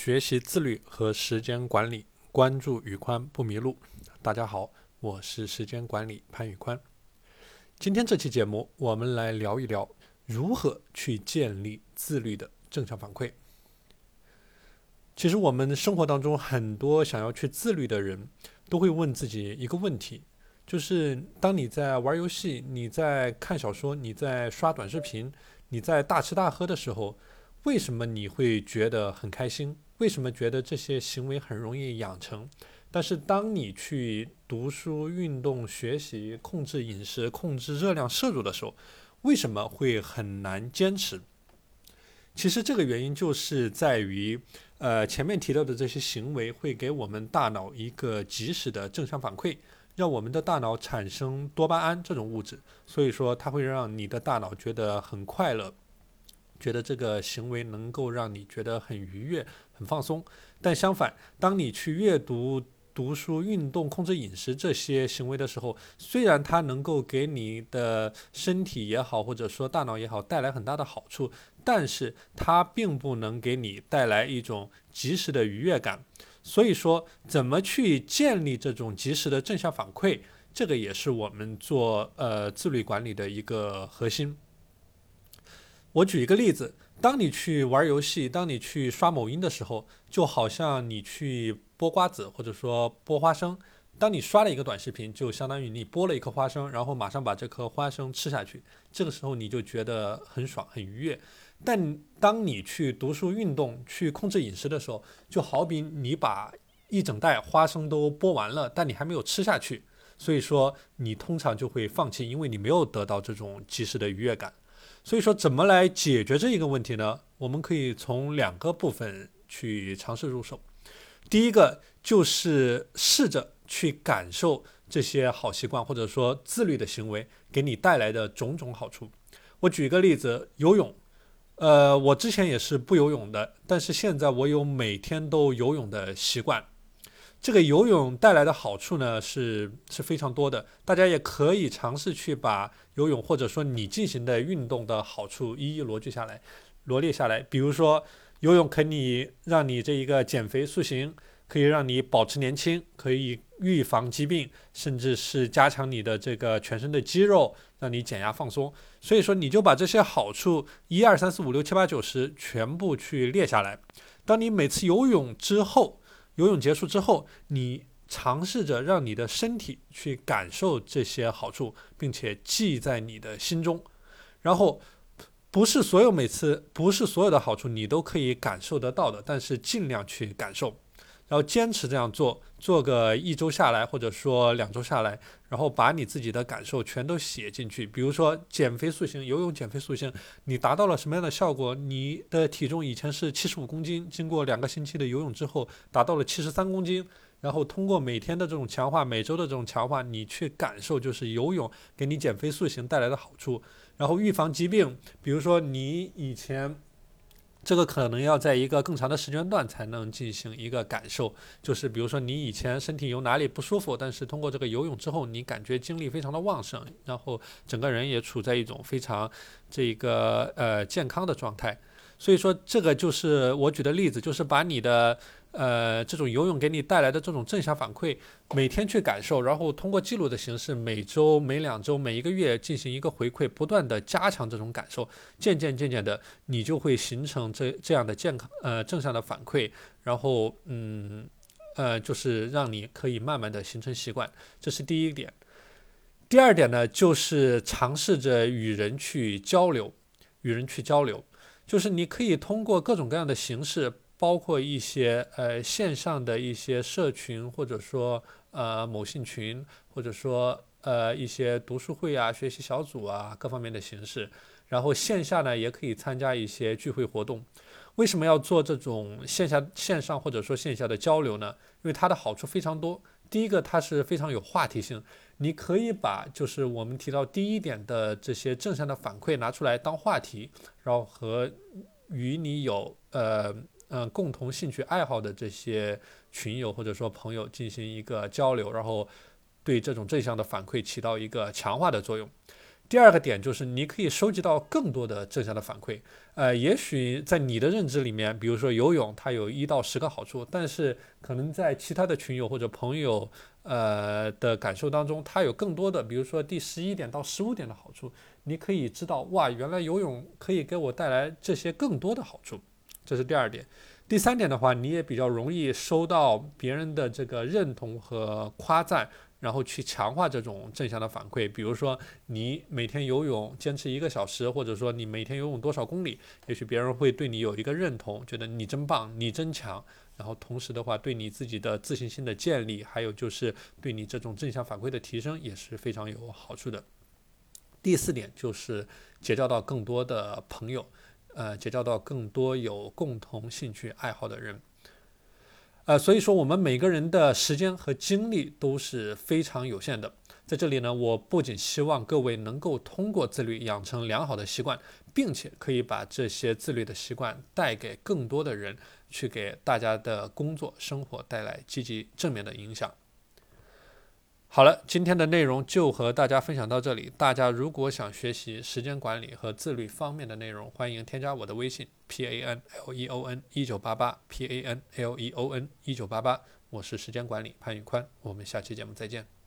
学习自律和时间管理，关注宇宽不迷路。大家好，我是时间管理潘宇宽。今天这期节目，我们来聊一聊如何去建立自律的正向反馈。其实，我们生活当中很多想要去自律的人，都会问自己一个问题，就是当你在玩游戏、你在看小说、你在刷短视频、你在大吃大喝的时候。为什么你会觉得很开心？为什么觉得这些行为很容易养成？但是当你去读书、运动、学习、控制饮食、控制热量摄入的时候，为什么会很难坚持？其实这个原因就是在于，呃，前面提到的这些行为会给我们大脑一个及时的正向反馈，让我们的大脑产生多巴胺这种物质，所以说它会让你的大脑觉得很快乐。觉得这个行为能够让你觉得很愉悦、很放松，但相反，当你去阅读、读书、运动、控制饮食这些行为的时候，虽然它能够给你的身体也好，或者说大脑也好带来很大的好处，但是它并不能给你带来一种及时的愉悦感。所以说，怎么去建立这种及时的正向反馈，这个也是我们做呃自律管理的一个核心。我举一个例子，当你去玩游戏，当你去刷某音的时候，就好像你去剥瓜子或者说剥花生。当你刷了一个短视频，就相当于你剥了一颗花生，然后马上把这颗花生吃下去，这个时候你就觉得很爽、很愉悦。但当你去读书、运动、去控制饮食的时候，就好比你把一整袋花生都剥完了，但你还没有吃下去，所以说你通常就会放弃，因为你没有得到这种及时的愉悦感。所以说，怎么来解决这一个问题呢？我们可以从两个部分去尝试入手。第一个就是试着去感受这些好习惯或者说自律的行为给你带来的种种好处。我举一个例子，游泳。呃，我之前也是不游泳的，但是现在我有每天都游泳的习惯。这个游泳带来的好处呢是是非常多的，大家也可以尝试去把游泳或者说你进行的运动的好处一一罗列下来，罗列下来。比如说，游泳可以让你这一个减肥塑形，可以让你保持年轻，可以预防疾病，甚至是加强你的这个全身的肌肉，让你减压放松。所以说，你就把这些好处一二三四五六七八九十全部去列下来。当你每次游泳之后，游泳结束之后，你尝试着让你的身体去感受这些好处，并且记在你的心中。然后，不是所有每次，不是所有的好处你都可以感受得到的，但是尽量去感受。然后坚持这样做，做个一周下来，或者说两周下来，然后把你自己的感受全都写进去。比如说减肥塑形，游泳减肥塑形，你达到了什么样的效果？你的体重以前是七十五公斤，经过两个星期的游泳之后，达到了七十三公斤。然后通过每天的这种强化，每周的这种强化，你去感受就是游泳给你减肥塑形带来的好处。然后预防疾病，比如说你以前。这个可能要在一个更长的时间段才能进行一个感受，就是比如说你以前身体有哪里不舒服，但是通过这个游泳之后，你感觉精力非常的旺盛，然后整个人也处在一种非常这个呃健康的状态。所以说，这个就是我举的例子，就是把你的呃这种游泳给你带来的这种正向反馈，每天去感受，然后通过记录的形式，每周、每两周、每一个月进行一个回馈，不断的加强这种感受，渐渐渐渐的，你就会形成这这样的健康呃正向的反馈，然后嗯呃就是让你可以慢慢的形成习惯，这是第一点。第二点呢，就是尝试着与人去交流，与人去交流。就是你可以通过各种各样的形式，包括一些呃线上的一些社群，或者说呃某信群，或者说呃一些读书会啊、学习小组啊各方面的形式。然后线下呢也可以参加一些聚会活动。为什么要做这种线下、线上或者说线下的交流呢？因为它的好处非常多。第一个，它是非常有话题性，你可以把就是我们提到第一点的这些正向的反馈拿出来当话题，然后和与你有呃嗯共同兴趣爱好的这些群友或者说朋友进行一个交流，然后对这种正向的反馈起到一个强化的作用。第二个点就是你可以收集到更多的正向的反馈。呃，也许在你的认知里面，比如说游泳，它有一到十个好处，但是可能在其他的群友或者朋友呃的感受当中，它有更多的，比如说第十一点到十五点的好处，你可以知道，哇，原来游泳可以给我带来这些更多的好处。这是第二点。第三点的话，你也比较容易收到别人的这个认同和夸赞，然后去强化这种正向的反馈。比如说，你每天游泳坚持一个小时，或者说你每天游泳多少公里，也许别人会对你有一个认同，觉得你真棒，你真强。然后同时的话，对你自己的自信心的建立，还有就是对你这种正向反馈的提升也是非常有好处的。第四点就是结交到更多的朋友。呃，结交到更多有共同兴趣爱好的人，呃，所以说我们每个人的时间和精力都是非常有限的。在这里呢，我不仅希望各位能够通过自律养成良好的习惯，并且可以把这些自律的习惯带给更多的人，去给大家的工作生活带来积极正面的影响。好了，今天的内容就和大家分享到这里。大家如果想学习时间管理和自律方面的内容，欢迎添加我的微信 p a n l e o n 一九八八 p a n l e o n 一九八八。我是时间管理潘宇宽，我们下期节目再见。